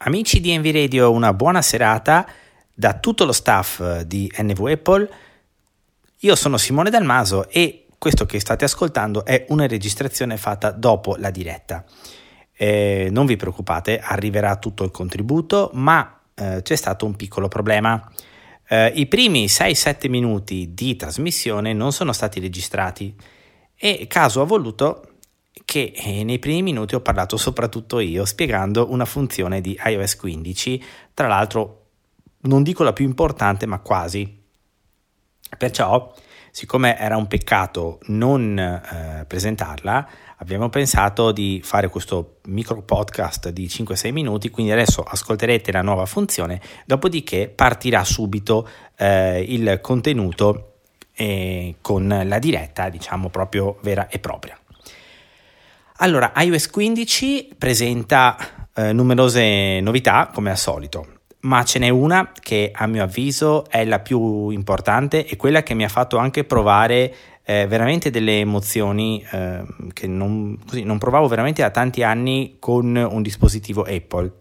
Amici di Envy Radio, una buona serata da tutto lo staff di NV Apple. Io sono Simone Dalmaso e questo che state ascoltando è una registrazione fatta dopo la diretta. Eh, non vi preoccupate, arriverà tutto il contributo, ma eh, c'è stato un piccolo problema. Eh, I primi 6-7 minuti di trasmissione non sono stati registrati e caso ha voluto che eh, nei primi minuti ho parlato soprattutto io spiegando una funzione di iOS 15, tra l'altro non dico la più importante ma quasi. Perciò, siccome era un peccato non eh, presentarla, abbiamo pensato di fare questo micro podcast di 5-6 minuti, quindi adesso ascolterete la nuova funzione, dopodiché partirà subito eh, il contenuto eh, con la diretta, diciamo proprio vera e propria. Allora, iOS 15 presenta eh, numerose novità come al solito, ma ce n'è una che a mio avviso è la più importante e quella che mi ha fatto anche provare eh, veramente delle emozioni eh, che non, così, non provavo veramente da tanti anni con un dispositivo Apple.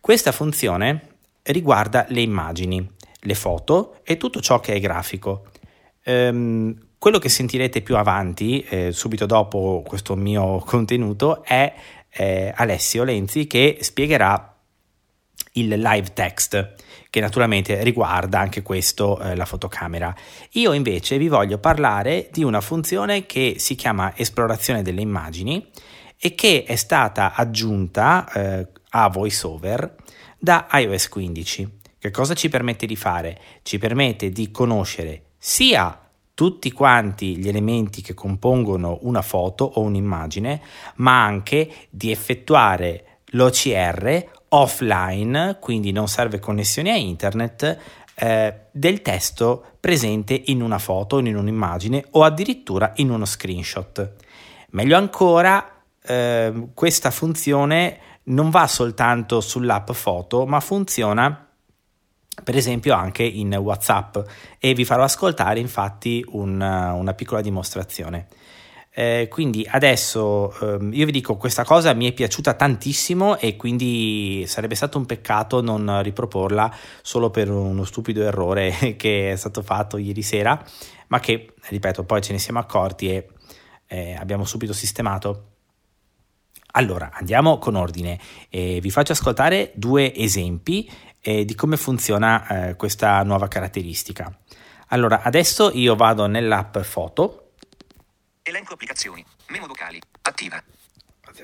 Questa funzione riguarda le immagini, le foto e tutto ciò che è grafico. Ehm, quello che sentirete più avanti, eh, subito dopo questo mio contenuto, è eh, Alessio Lenzi che spiegherà il live text che naturalmente riguarda anche questo eh, la fotocamera. Io invece vi voglio parlare di una funzione che si chiama esplorazione delle immagini e che è stata aggiunta eh, a VoiceOver da iOS 15. Che cosa ci permette di fare? Ci permette di conoscere sia tutti quanti gli elementi che compongono una foto o un'immagine, ma anche di effettuare l'OCR offline, quindi non serve connessione a internet, eh, del testo presente in una foto, in un'immagine o addirittura in uno screenshot. Meglio ancora, eh, questa funzione non va soltanto sull'app foto, ma funziona per esempio anche in WhatsApp e vi farò ascoltare infatti una, una piccola dimostrazione. Eh, quindi adesso eh, io vi dico questa cosa mi è piaciuta tantissimo e quindi sarebbe stato un peccato non riproporla solo per uno stupido errore che è stato fatto ieri sera, ma che ripeto poi ce ne siamo accorti e eh, abbiamo subito sistemato. Allora andiamo con ordine, vi faccio ascoltare due esempi e di come funziona eh, questa nuova caratteristica. Allora, adesso io vado nell'app foto. Elenco applicazioni, memo vocali, attiva.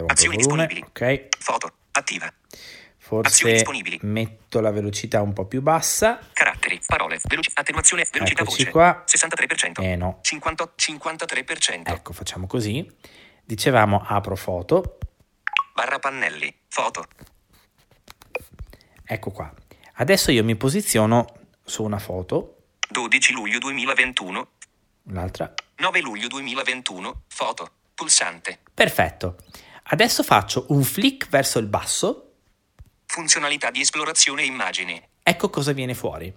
Azioni disponibili. Ok. Foto, attiva. Forse metto la velocità un po' più bassa. Caratteri, parole, veloci- attenuazione, velocità Eccoci voce. qua. 63%. Eh no. 50, 53%. Ecco, facciamo così. Dicevamo apro foto. Barra pannelli, foto. Ecco qua. Adesso io mi posiziono su una foto, 12 luglio 2021. l'altra. 9 luglio 2021. Foto. Pulsante. Perfetto. Adesso faccio un flick verso il basso, Funzionalità di esplorazione immagini. ecco cosa viene fuori.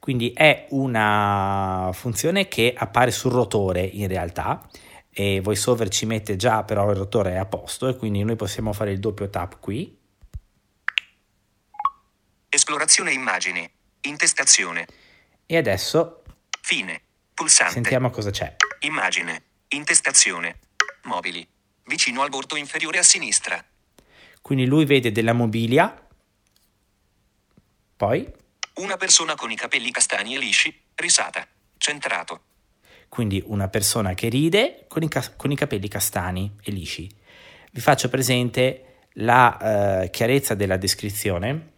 Quindi è una funzione che appare sul rotore in realtà e VoiceOver ci mette già però il rotore è a posto e quindi noi possiamo fare il doppio tap qui. Esplorazione immagini. Intestazione. E adesso Fine. Pulsante. sentiamo cosa c'è. Immagine. Intestazione. Mobili. Vicino al bordo inferiore a sinistra. Quindi lui vede della mobilia, poi, Una persona con i capelli castani e lisci. Risata. Centrato. quindi una persona che ride con i, ca- con i capelli castani e lisci. Vi faccio presente la eh, chiarezza della descrizione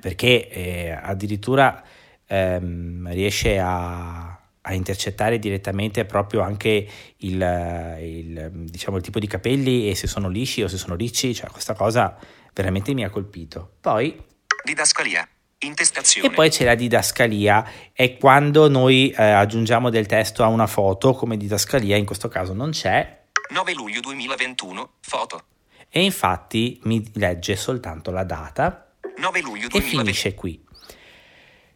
perché eh, addirittura ehm, riesce a, a intercettare direttamente proprio anche il, il, diciamo, il tipo di capelli e se sono lisci o se sono ricci, cioè questa cosa veramente mi ha colpito. Poi Didascalia. Intestazione. e poi c'è la didascalia, è quando noi eh, aggiungiamo del testo a una foto come didascalia, in questo caso non c'è, 9 luglio 2021. Foto. e infatti mi legge soltanto la data 9 luglio e 2021. finisce qui.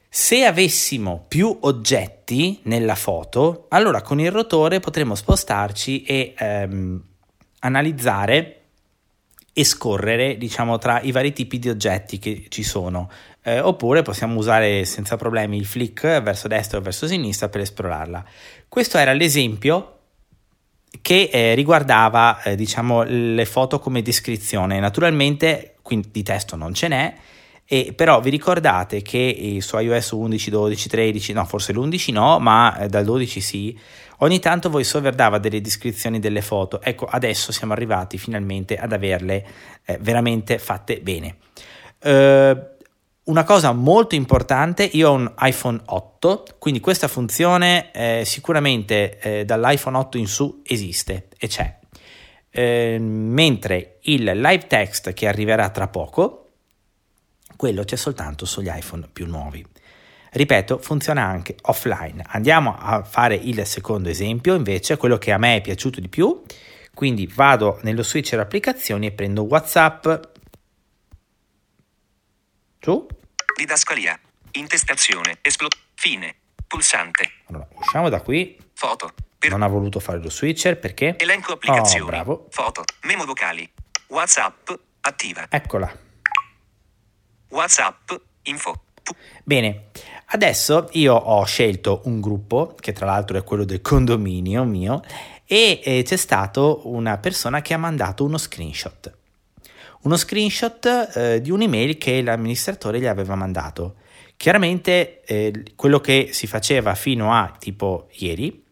Se avessimo più oggetti nella foto, allora con il rotore potremmo spostarci e ehm, analizzare e scorrere diciamo tra i vari tipi di oggetti che ci sono eh, oppure possiamo usare senza problemi il flick verso destra o verso sinistra per esplorarla questo era l'esempio che eh, riguardava eh, diciamo le foto come descrizione naturalmente quindi di testo non ce n'è e però vi ricordate che su iOS 11, 12, 13, no forse l'11 no, ma eh, dal 12 sì, ogni tanto VoiceOver dava delle descrizioni delle foto. Ecco, adesso siamo arrivati finalmente ad averle eh, veramente fatte bene. Uh, una cosa molto importante, io ho un iPhone 8, quindi questa funzione eh, sicuramente eh, dall'iPhone 8 in su esiste e c'è. Eh, mentre il live text che arriverà tra poco, quello c'è soltanto sugli iPhone più nuovi. Ripeto, funziona anche offline. Andiamo a fare il secondo esempio, invece, quello che a me è piaciuto di più. Quindi vado nello switcher applicazioni e prendo WhatsApp. Su. Didascalia. Intestazione. Esplo. Fine. Pulsante. Allora, usciamo da qui. Foto. Per... Non ha voluto fare lo switcher perché? Elenco applicazioni. Oh, bravo. Foto. Memo vocali. WhatsApp. Attiva. Eccola. WhatsApp, info. Bene, adesso io ho scelto un gruppo, che tra l'altro è quello del condominio mio, e eh, c'è stato una persona che ha mandato uno screenshot. Uno screenshot eh, di un'email che l'amministratore gli aveva mandato. Chiaramente eh, quello che si faceva fino a tipo ieri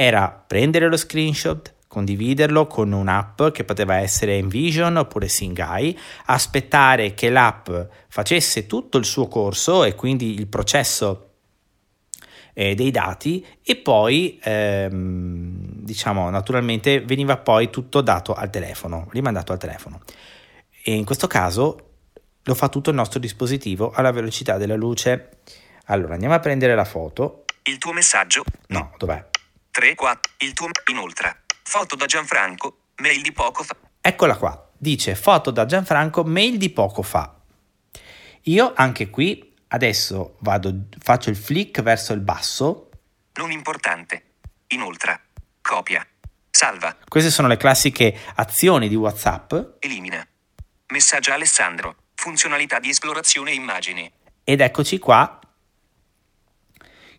era prendere lo screenshot, condividerlo con un'app che poteva essere Envision oppure Singai, aspettare che l'app facesse tutto il suo corso e quindi il processo eh, dei dati e poi ehm, diciamo naturalmente veniva poi tutto dato al telefono, rimandato al telefono. E in questo caso lo fa tutto il nostro dispositivo alla velocità della luce. Allora andiamo a prendere la foto. Il tuo messaggio? No, dov'è? 3, 4, il tuo inoltre. Foto da Gianfranco, mail di poco fa. Eccola qua, dice foto da Gianfranco, mail di poco fa. Io anche qui adesso vado, faccio il flick verso il basso. Non importante. Inoltre. Copia. Salva. Queste sono le classiche azioni di WhatsApp. Elimina. Messaggio Alessandro. Funzionalità di esplorazione immagini. Ed eccoci qua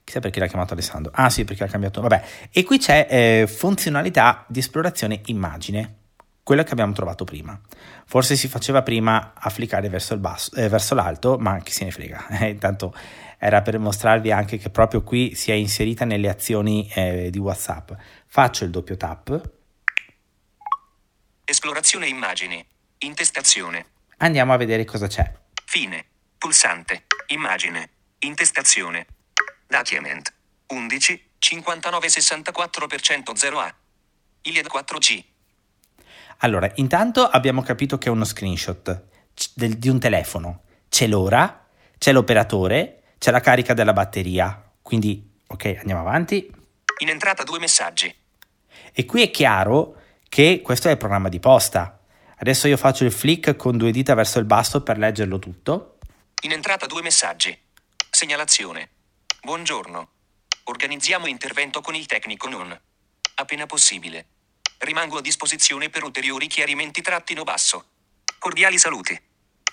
Chissà perché l'ha chiamato Alessandro. Ah sì, perché l'ha cambiato. Vabbè. E qui c'è eh, funzionalità di esplorazione immagine, quella che abbiamo trovato prima. Forse si faceva prima a fliccare verso, basso, eh, verso l'alto, ma chi se ne frega. Eh, intanto era per mostrarvi anche che proprio qui si è inserita nelle azioni eh, di WhatsApp. Faccio il doppio tap. Esplorazione immagini. Intestazione. Andiamo a vedere cosa c'è. Fine. Pulsante. Immagine. Intestazione. Document 11 59 64% 0A. Iliad 4G. Allora, intanto abbiamo capito che è uno screenshot di un telefono. C'è l'ora, c'è l'operatore, c'è la carica della batteria. Quindi, ok, andiamo avanti. In entrata due messaggi. E qui è chiaro che questo è il programma di posta. Adesso io faccio il flick con due dita verso il basso per leggerlo tutto. In entrata due messaggi. Segnalazione. Buongiorno. Organizziamo intervento con il tecnico non. Appena possibile. Rimango a disposizione per ulteriori chiarimenti trattino basso. Cordiali saluti.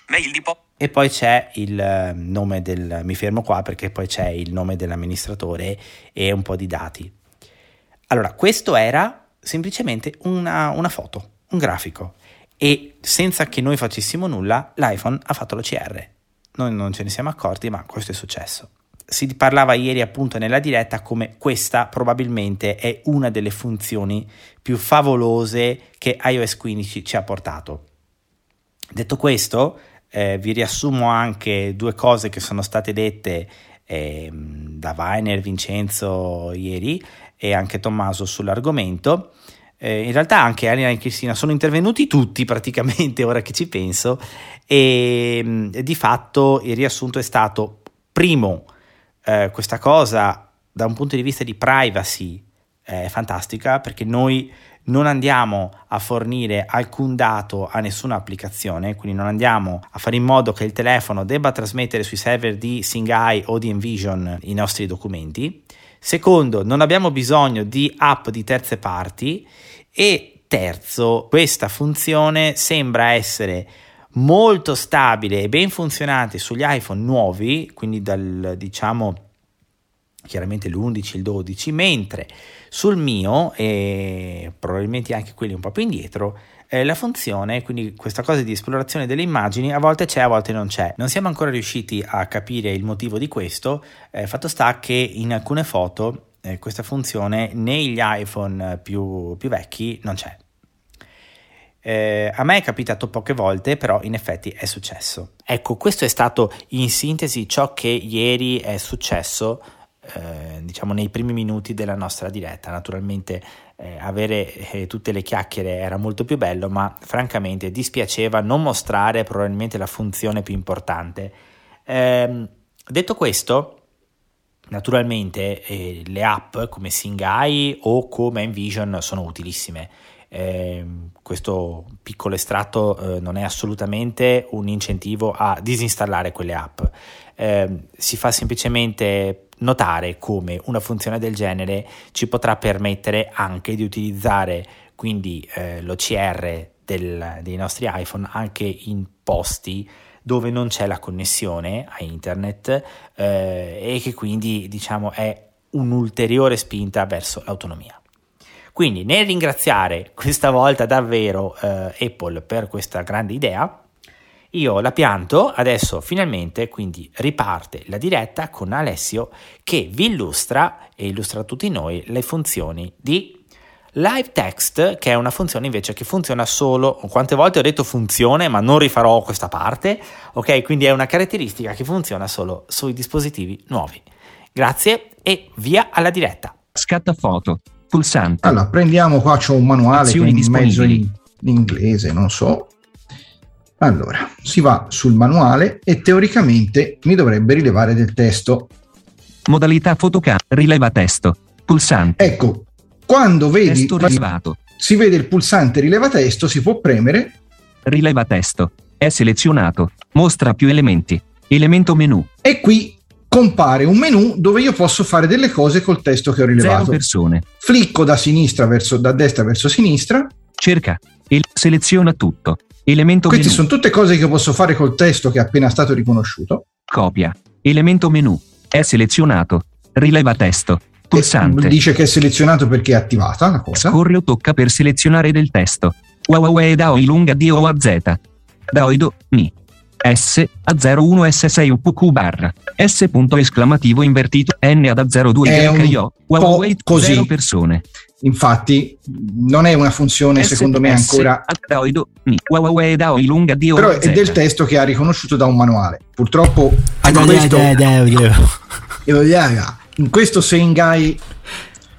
Mail di po'. E poi c'è il eh, nome del... mi fermo qua perché poi c'è il nome dell'amministratore e un po' di dati. Allora, questo era semplicemente una, una foto, un grafico. E senza che noi facessimo nulla, l'iPhone ha fatto l'OCR. Noi non ce ne siamo accorti, ma questo è successo si parlava ieri appunto nella diretta come questa probabilmente è una delle funzioni più favolose che iOS 15 ci ha portato. Detto questo, eh, vi riassumo anche due cose che sono state dette eh, da Weiner, Vincenzo ieri e anche Tommaso sull'argomento. Eh, in realtà anche Elena e Cristina sono intervenuti tutti praticamente ora che ci penso e mm, di fatto il riassunto è stato primo eh, questa cosa da un punto di vista di privacy è fantastica perché noi non andiamo a fornire alcun dato a nessuna applicazione, quindi non andiamo a fare in modo che il telefono debba trasmettere sui server di Singai o di Envision i nostri documenti. Secondo, non abbiamo bisogno di app di terze parti e terzo, questa funzione sembra essere molto stabile e ben funzionante sugli iPhone nuovi, quindi dal diciamo chiaramente l'11, il 12, mentre sul mio e probabilmente anche quelli un po' più indietro eh, la funzione, quindi questa cosa di esplorazione delle immagini, a volte c'è, a volte non c'è. Non siamo ancora riusciti a capire il motivo di questo, eh, fatto sta che in alcune foto eh, questa funzione negli iPhone più, più vecchi non c'è. Eh, a me è capitato poche volte, però in effetti è successo. Ecco, questo è stato in sintesi ciò che ieri è successo eh, diciamo nei primi minuti della nostra diretta. Naturalmente eh, avere eh, tutte le chiacchiere era molto più bello, ma francamente dispiaceva non mostrare probabilmente la funzione più importante. Ehm, detto questo, naturalmente eh, le app come Singai o come Envision sono utilissime. Eh, questo piccolo estratto eh, non è assolutamente un incentivo a disinstallare quelle app. Eh, si fa semplicemente notare come una funzione del genere ci potrà permettere anche di utilizzare quindi eh, l'OCR del, dei nostri iPhone anche in posti dove non c'è la connessione a internet eh, e che quindi diciamo è un'ulteriore spinta verso l'autonomia. Quindi nel ringraziare questa volta davvero eh, Apple per questa grande idea, io la pianto, adesso finalmente quindi riparte la diretta con Alessio che vi illustra e illustra a tutti noi le funzioni di Live Text, che è una funzione invece che funziona solo, quante volte ho detto funzione, ma non rifarò questa parte, ok? Quindi è una caratteristica che funziona solo sui dispositivi nuovi. Grazie e via alla diretta. Scatta foto, pulsante. Allora, prendiamo qua, c'è un manuale che in mezzo in, in inglese, non so. Allora, si va sul manuale e teoricamente mi dovrebbe rilevare del testo. Modalità fotocamera, rileva testo, pulsante. Ecco, quando vedi testo rilevato. si vede il pulsante rileva testo, si può premere. Rileva testo, è selezionato, mostra più elementi, elemento menu. E qui compare un menu dove io posso fare delle cose col testo che ho rilevato. Zero persone. Flicco da sinistra verso da destra verso sinistra. Cerca e seleziona tutto. Elemento Queste menu. sono tutte cose che posso fare col testo che è appena stato riconosciuto. Copia. Elemento menu. È selezionato. Rileva testo. Pulsante. E dice che è selezionato perché è attivata la cosa. Scorre o tocca per selezionare del testo. Huawei Dao lunga D o a Z. Daoido Mi. S a 01 S6 UPQ barra S punto esclamativo invertito N ad A02 È un YO Huawei così. 0 persone Infatti, non è una funzione secondo me S ancora. a Però a è del testo che ha riconosciuto da un manuale. Purtroppo in questo, in questo Sengai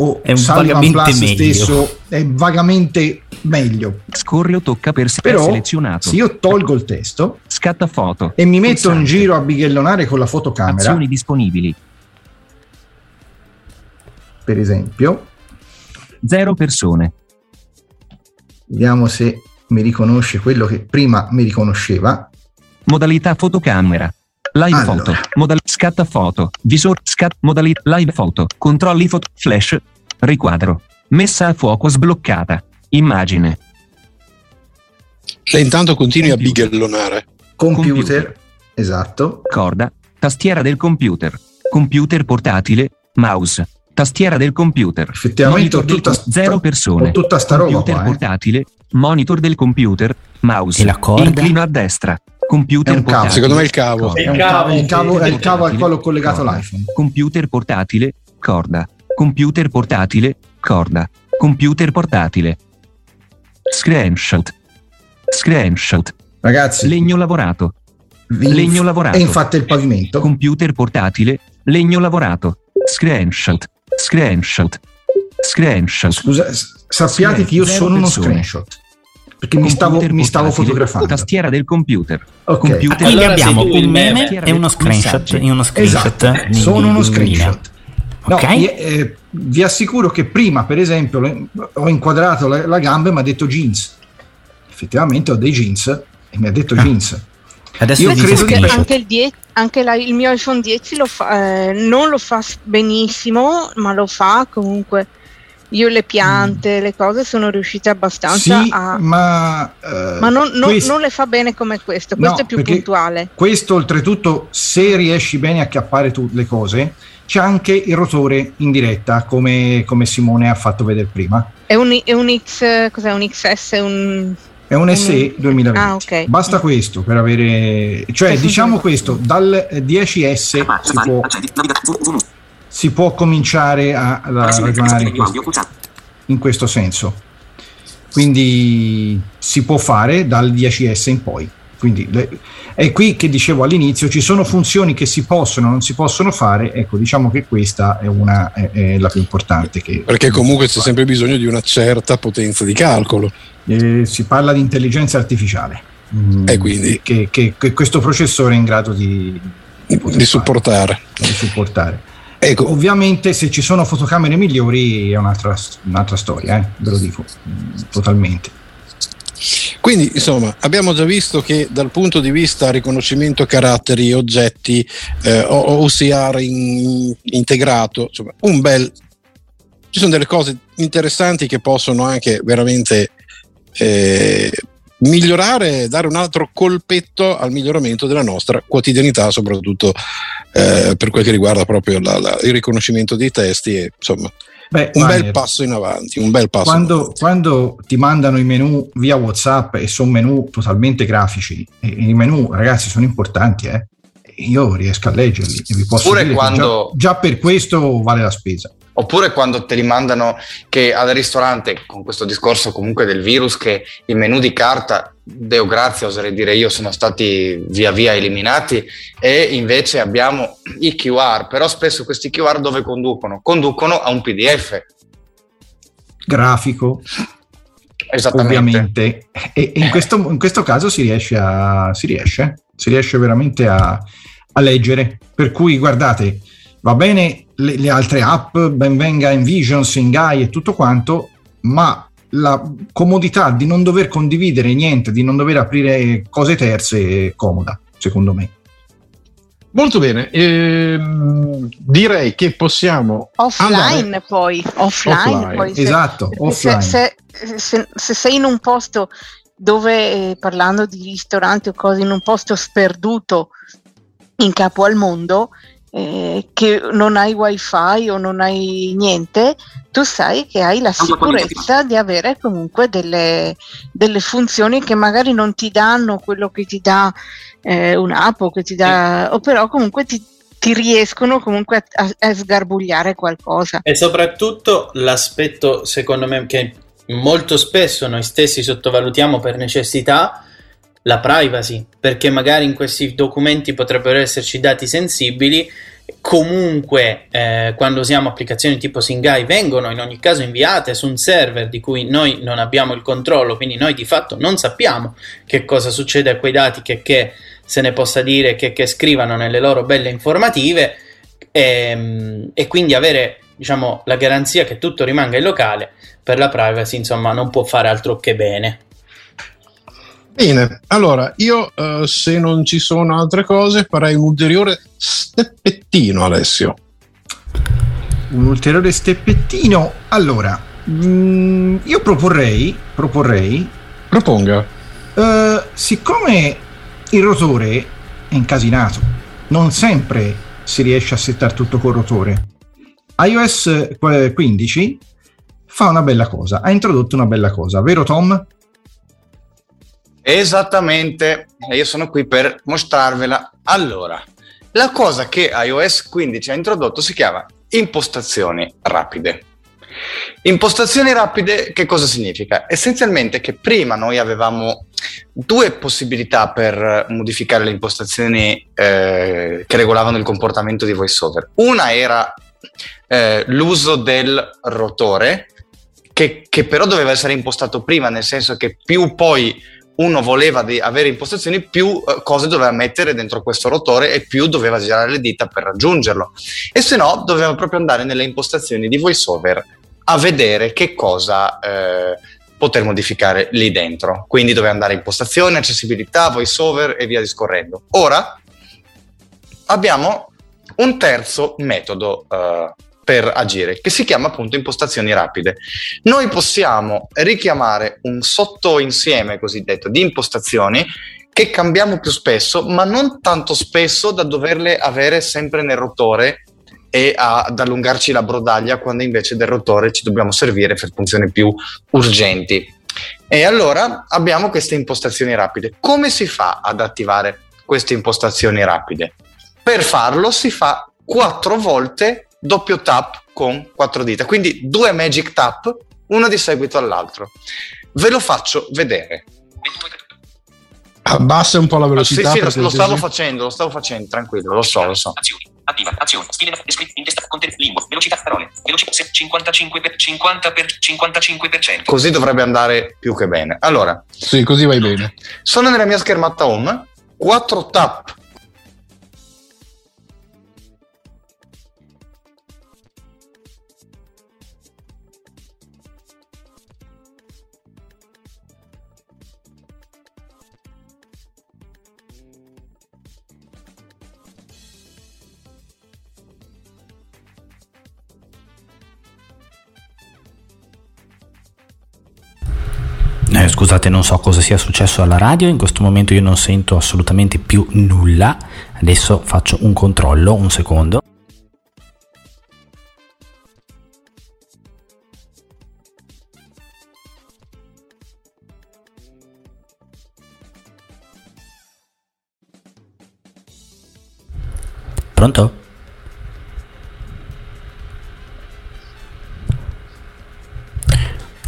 o È un vagamente Plus meglio. stesso è vagamente meglio. Scorre o tocca per se- Però selezionato se io tolgo il testo Scatta foto e mi metto in Pulsante. giro a bighellonare con la fotocamera, Azioni disponibili per esempio, 0 persone vediamo se mi riconosce quello che prima mi riconosceva. Modalità fotocamera. Live Allora. foto. Modal scatta foto. Visor scat modalità live foto. Controlli foto. Flash. Riquadro. Messa a fuoco sbloccata. Immagine. E intanto continui a Computer. bighellonare. Computer, Computer. esatto. Corda. Tastiera del computer. Computer portatile. Mouse. Tastiera del computer. Effettivamente ho Monitor del tutta, com- zero persone. ho tutta sta roba Computer qua. eh. portatile. Monitor del computer. Mouse. E la corda? Inclino a destra. Computer portatile. Secondo me il cavo. È, un cavo, il cavo, è il cavo al ho collegato Corda. l'iPhone. Computer portatile, corda. Computer portatile, corda. Computer portatile. Screenshot. Screenshot. Ragazzi, Legno lavorato. vi- legno lavorato. E infatti il pavimento. Computer portatile, legno lavorato. Screenshot. Screenshot. Screenshot. Scusa, sappiate che io sono uno screenshot. Perché mi stavo, mi stavo fotografando. Tastiera del computer. Ok. Computer Quindi Allora abbiamo un il meme e uno screenshot. In uno screenshot Esatto, di- sono uno screenshot. No, Ok? vi, eh, vi assicuro che prima, per esempio, le- ho inquadrato la, la gamba e mi ha detto jeans. Effettivamente ho dei jeans e mi ha detto Ah. jeans. Adesso Io credo screenshot. anche, il, die- anche la- il mio iPhone 10 lo fa, eh, non lo fa benissimo, ma lo fa comunque. Io le piante, mm. le cose sono riuscite abbastanza sì, a... Ma, uh, ma non, non, non, le fa bene come questo, questo no, è più puntuale. Questo oltretutto, se riesci bene a chiappare tu le cose, c'è anche il rotore in diretta, come, come Simone ha fatto vedere prima. È un, è un X, cos'è un XS? Un... È un SE 2020. Ah, okay. Basta questo per avere, cioè diciamo questo, dal 10S si può, si può cominciare a, a ragionare in questo, in questo senso. Quindi si può fare dal 10S in poi. Quindi le, è qui che dicevo all'inizio, ci sono funzioni che si possono o non si possono fare, ecco diciamo che questa è, una, è, è la più importante. Che Perché comunque c'è sempre bisogno di una certa potenza di calcolo. Eh, si parla di intelligenza artificiale. Mm, e quindi? Che, che, che, questo processore è in grado di, di, di supportare. Di supportare. Ecco. Ovviamente se ci sono fotocamere migliori è un'altra, un'altra storia, eh? ve lo dico, mm, totalmente. Quindi, insomma, abbiamo già visto che dal punto di vista riconoscimento caratteri, oggetti, eh, OCR in, integrato, insomma, un bel. Ci sono delle cose interessanti che possono anche veramente eh, migliorare, dare un altro colpetto al miglioramento della nostra quotidianità, soprattutto eh, per quel che riguarda proprio la, la, il riconoscimento dei testi. E, insomma, Beh, un bel passo in avanti. Un bel passo quando, quando, ti mandano i menu via WhatsApp e sono menu totalmente grafici, i menu, ragazzi, sono importanti, eh? io riesco a leggerli e vi posso Pure dire quando... già, già per questo vale la spesa. Oppure quando te li mandano che al ristorante, con questo discorso comunque del virus, che i menu di carta, Deo grazia, oserei dire io, sono stati via via eliminati e invece abbiamo i QR, però spesso questi QR dove conducono? Conducono a un PDF. Grafico. Esattamente. Ovviamente. E in questo, in questo caso si riesce, a, si riesce, si riesce veramente a, a leggere. Per cui guardate, va bene le, le altre app, benvenga Envisions, Ingai e tutto quanto, ma la comodità di non dover condividere niente, di non dover aprire cose terze è comoda, secondo me. Molto bene, ehm, direi che possiamo offline andare... poi, offline, offline. Poi se, esatto, offline. Se, se, se, sei in un posto dove, eh, parlando di ristoranti o cose, in un posto sperduto in capo al mondo, eh, che non hai wifi o non hai niente, tu sai che hai la sicurezza di avere comunque delle, delle funzioni che magari non ti danno quello che ti dà eh, un'app o che ti dà, o però comunque ti, ti riescono comunque a, a, sgarbugliare qualcosa. E soprattutto l'aspetto, secondo me, che molto spesso noi stessi sottovalutiamo per necessità, la privacy, perché magari in questi documenti potrebbero esserci dati sensibili. Comunque, eh, quando usiamo applicazioni tipo Singai, vengono in ogni caso inviate su un server di cui noi non abbiamo il controllo, quindi noi di fatto non sappiamo che cosa succede a quei dati, che, che se ne possa dire, che, che scrivano nelle loro belle informative, e, ehm, e quindi avere diciamo, la garanzia che tutto rimanga in locale per la privacy, insomma, non può fare altro che bene. Bene, allora io uh, se non ci sono altre cose farei un ulteriore steppettino Alessio. Un ulteriore steppettino. Allora, mh, mm, io proporrei, proporrei... Proponga. Uh, siccome il rotore è incasinato, non sempre si riesce a settare tutto col rotore. iOS 15 fa una bella cosa, ha introdotto una bella cosa, vero Tom? Esattamente, io sono qui per mostrarvela. Allora, la cosa che iOS 15 ha introdotto si chiama impostazioni rapide. Impostazioni rapide che cosa significa? Essenzialmente che prima noi avevamo due possibilità per modificare le impostazioni eh, che regolavano il comportamento di VoiceOver. Una era eh, l'uso del rotore, che, che però doveva essere impostato prima, nel senso che più poi uno voleva avere impostazioni, più eh, cose doveva mettere dentro questo rotore e più doveva girare le dita per raggiungerlo. E se no, doveva proprio andare nelle impostazioni di VoiceOver a vedere che cosa eh, poter modificare lì dentro. Quindi doveva andare impostazioni, accessibilità, VoiceOver e via discorrendo. Ora abbiamo un terzo metodo eh, per agire, che si chiama appunto impostazioni rapide. Noi possiamo richiamare un sottoinsieme cosiddetto di impostazioni che cambiamo più spesso, ma non tanto spesso da doverle avere sempre nel rotore e ad allungarci la brodaglia quando invece del rotore ci dobbiamo servire per funzioni più urgenti. E allora abbiamo queste impostazioni rapide. Come si fa ad attivare queste impostazioni rapide? Per farlo si fa quattro volte doppio tap con quattro dita, quindi due magic tap, uno di seguito all'altro. Ve lo faccio vedere. Abbassa un po' la velocità. Sì, sì, lo, lo stavo facendo, lo stavo facendo, tranquillo, lo so, lo so. Azioni, attiva, azione, stile, in testa, contenuto, lingua, velocità, parole, velocità, 55 per 50 per 55%. Così dovrebbe andare più che bene. Allora. Sì, così vai bene. Sono nella mia schermata home, 4 tap scusate, non so cosa sia successo alla radio, in questo momento io non sento assolutamente più nulla. Adesso faccio un controllo, un secondo. Pronto?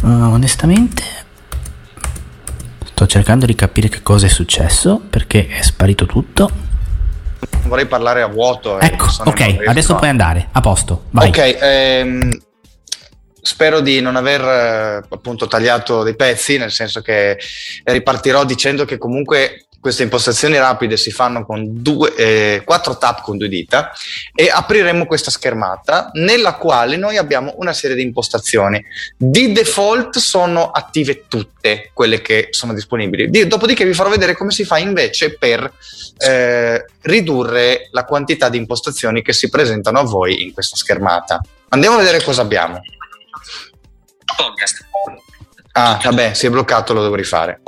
Uh, onestamente cercando di capire che cosa è successo perché è sparito tutto. Vorrei parlare a vuoto. Ecco, ok, adesso puoi andare. A posto, vai. Ok, ehm, spero di non aver eh, appunto tagliato dei pezzi, nel senso che ripartirò dicendo che comunque queste impostazioni rapide si fanno con due, eh, quattro tap con due dita e apriremo questa schermata nella quale noi abbiamo una serie di impostazioni. Di default sono attive tutte quelle che sono disponibili. Di, dopodiché vi farò vedere come si fa invece per eh, ridurre la quantità di impostazioni che si presentano a voi in questa schermata. Andiamo a vedere cosa abbiamo. Podcast. Ah, vabbè, si è bloccato, lo devo rifare.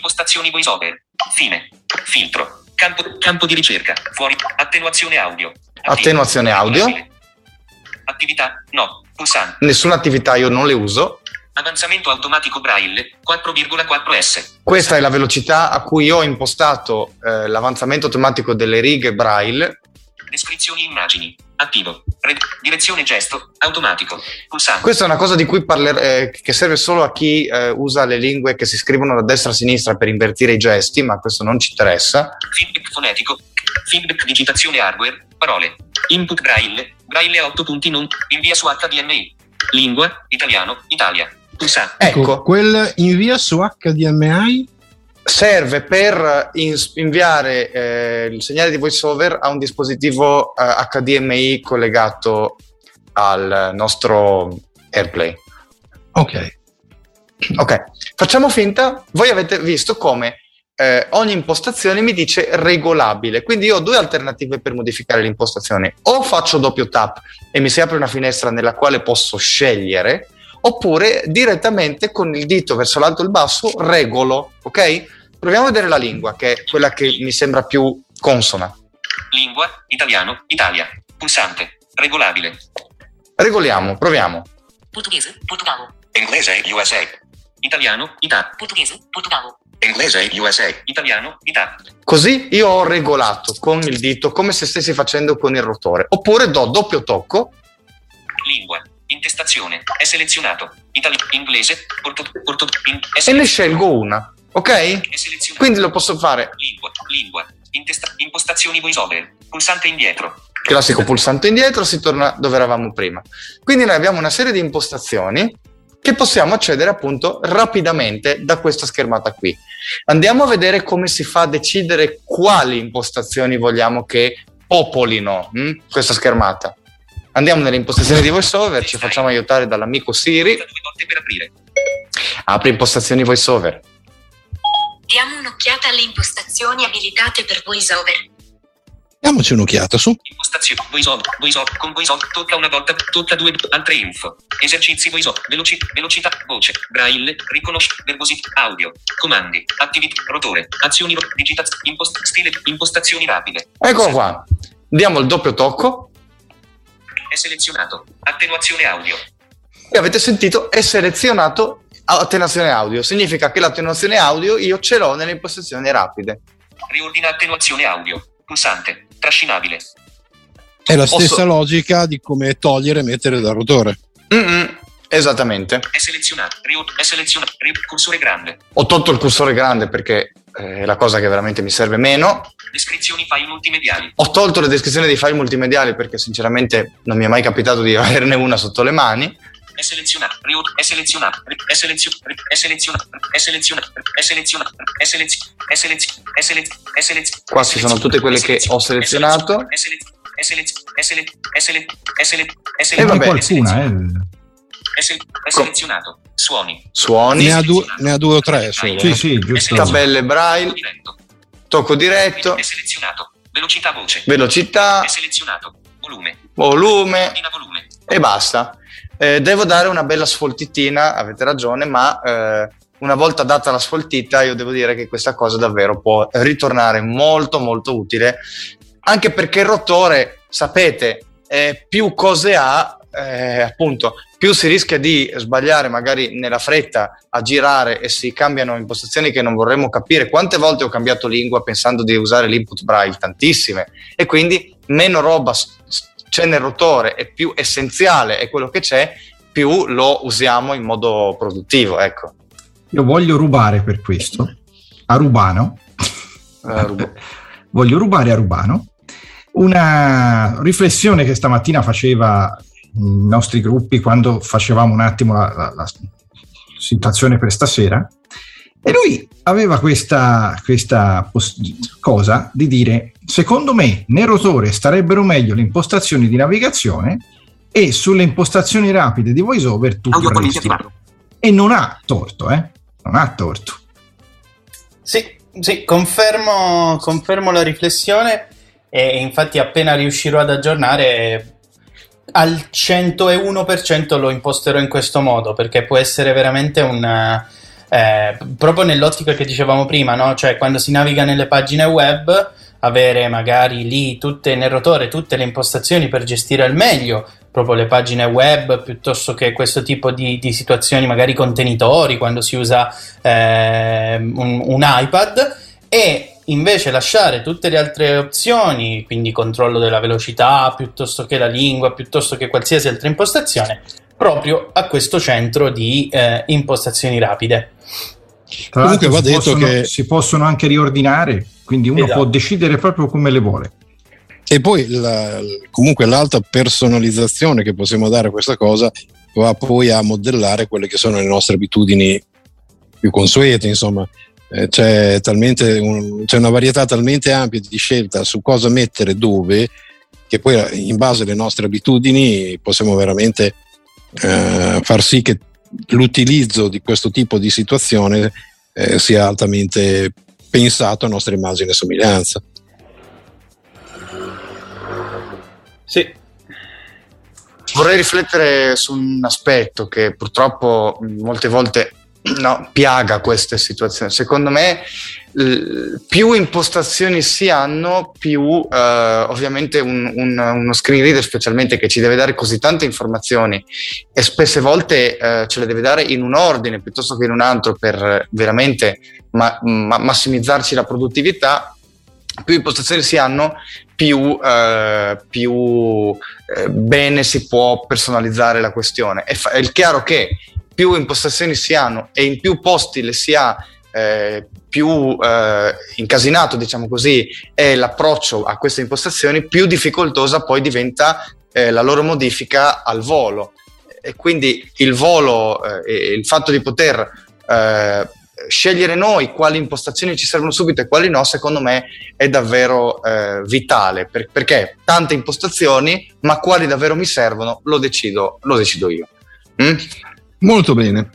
Impostazioni voiceover. Fine. Filtro. Campo, campo di ricerca. Fuori. Attenuazione audio. Attivo. Attenuazione audio. Attività. No. Pulsante. Nessuna attività io non le uso. Avanzamento automatico braille 4,4S. Questa è la velocità a cui ho impostato eh, l'avanzamento automatico delle righe braille. Descrizioni immagini. Attivo. Re- direzione gesto. Automatico. Pulsante. Questa è una cosa di cui parlerei, che serve solo a chi eh, usa le lingue che si scrivono da destra a sinistra per invertire i gesti, ma questo non ci interessa. Feedback fonetico. Feedback digitazione hardware. Parole. Input braille. Braille a 8 punti non. Invia su HDMI. Lingua. Italiano. Italia. Pulsante. Ecco, ecco quel invia su HDMI serve per inviare eh, il segnale di voiceover a un dispositivo eh, HDMI collegato al nostro AirPlay. Ok. Ok, facciamo finta, voi avete visto come eh, ogni impostazione mi dice regolabile, quindi io ho due alternative per modificare l'impostazione, o faccio doppio tap e mi si apre una finestra nella quale posso scegliere, oppure direttamente con il dito verso l'alto e il basso regolo, ok? Proviamo a vedere la lingua, che è quella che mi sembra più consona. Lingua, italiano, Italia. Pulsante, regolabile. Regoliamo, proviamo. Portoghese, Portogallo. Inglese, USA. Italiano, Italia. Portoghese, Portogallo. Inglese, USA. Italiano, Italia. Così io ho regolato con il dito come se stessi facendo con il rotore. Oppure do doppio tocco. Lingua, intestazione, è selezionato. Italiano, inglese, porto, porto, in, e ne scelgo una. Ok? Quindi lo posso fare. Lingua, lingua, intesta- impostazioni voiceover, pulsante indietro. Classico pulsante indietro, si torna dove eravamo prima. Quindi noi abbiamo una serie di impostazioni che possiamo accedere appunto rapidamente da questa schermata qui. Andiamo a vedere come si fa a decidere quali impostazioni vogliamo che popolino hm, questa schermata. Andiamo nelle impostazioni di VoiceOver, ci facciamo aiutare dall'amico Siri. Apri impostazioni VoiceOver. Diamo un'occhiata alle impostazioni abilitate per VoiceOver. Diamoci un'occhiata su. Impostazione, VoiceOver, VoiceOver, con VoiceOver, tocca una volta, tocca due, altre info. Esercizi VoiceOver, veloci, velocità, voce, braille, riconosci, verbosità, audio, comandi, attività, rotore, azioni, digitazione, impost, stile, impostazioni rapide. Ecco qua. Diamo il doppio tocco È selezionato. Attenuazione audio. e avete sentito è selezionato attenuazione audio. Significa che l'attenuazione audio io ce l'ho nelle impostazioni rapide. Riordina attenuazione audio. Pulsante. Trascinabile. È la Posso- stessa logica di come togliere e mettere dal rotore. Mm-mm, esattamente. È selezionato. È selezionato. Cursore grande. Ho tolto il cursore grande perché eh, è la cosa che veramente mi serve meno. Descrizioni file multimediali. Ho tolto le descrizioni dei file multimediali perché sinceramente non mi è mai capitato di averne una sotto le mani. È selezionato. Riord- è selezionato. È selezionato. È selezionato. È selezionato. È selezionato. È selezionato. È selezionato. È selezionato. È selezionato. Qua ci sono tutte quelle che ho selezionato. È selezionato. È selezionato. È selezionato. È selezionato. È selezionato. È E selezionato. vabbè, qualcuna, eh. È sel- è selezionato. Suoni. Suoni, Ne ha, due, ne ha due o tre solo. Sì, eh. sì, giusto. tabelle braille, tocco diretto, È selezionato. Velocità voce. velocità, È selezionato. Volume. volume. e basta. Eh, devo dare una bella sfoltitina, avete ragione, ma eh, una volta data la sfoltita io devo dire che questa cosa davvero può ritornare molto molto utile, anche perché il rotore, sapete, eh, più cose ha, eh, appunto, più si rischia di sbagliare magari nella fretta a girare e si cambiano impostazioni che non vorremmo capire. Quante volte ho cambiato lingua pensando di usare l'input braille? Tantissime. E quindi meno roba c'è nel rotore e più essenziale è quello che c'è, più lo usiamo in modo produttivo. Ecco. Io voglio rubare per questo a Rubano, Eh, rubo- voglio rubare a Rubano una riflessione che stamattina faceva i nostri gruppi quando facevamo un attimo la, la- la situazione per stasera e lui aveva questa, questa pos- cosa di dire secondo me nel rotore starebbero meglio le impostazioni di navigazione e sulle impostazioni rapide di voiceover tu Audio e non ha torto eh? Non ha torto. Sì, sì, confermo, confermo la riflessione e infatti appena riuscirò ad aggiornare al 101% lo imposterò in questo modo perché può essere veramente un... eh, proprio nell'ottica che dicevamo prima, no? Cioè quando si naviga nelle pagine web avere magari lì tutte nel rotore tutte le impostazioni per gestire al meglio proprio le pagine web piuttosto che questo tipo di, di situazioni magari contenitori quando si usa eh, un, un iPad e invece lasciare tutte le altre opzioni, quindi controllo della velocità piuttosto che la lingua, piuttosto che qualsiasi altra impostazione, proprio a questo centro di eh, impostazioni rapide. Tra Comunque l'altro va detto possono, che- si possono anche riordinare, quindi uno Esatto. può decidere proprio come le vuole. E poi la- comunque l'alta personalizzazione che possiamo dare a questa cosa va poi a modellare quelle che sono le nostre abitudini più consuete, insomma. Eh, c'è, talmente un- c'è una varietà talmente ampia di scelta su cosa mettere dove che poi in base alle nostre abitudini possiamo veramente eh, far sì che l'utilizzo di questo tipo di situazione eh, sia altamente pensato a nostra immagine e somiglianza. Sì, Vorrei riflettere su un aspetto che purtroppo molte volte no, piaga queste situazioni. Secondo me, più impostazioni si hanno, più eh, ovviamente un- un- uno screen reader, specialmente che ci deve dare così tante informazioni e spesse volte eh, ce le deve dare in un ordine piuttosto che in un altro per eh, veramente ma- ma- massimizzarci la produttività. Più impostazioni si hanno, più, eh, più eh, bene si può personalizzare la questione. È, fa- è chiaro che più impostazioni si hanno e in più posti le si ha, eh, più eh, incasinato, diciamo così, è l'approccio a queste impostazioni, più difficoltosa poi diventa eh, la loro modifica al volo. E quindi il volo eh, il fatto di poter scegliere noi quali impostazioni ci servono subito e quali no, secondo me è davvero eh, vitale per- perché tante impostazioni, ma quali davvero mi servono, lo decido, lo decido io. Mm? Molto bene.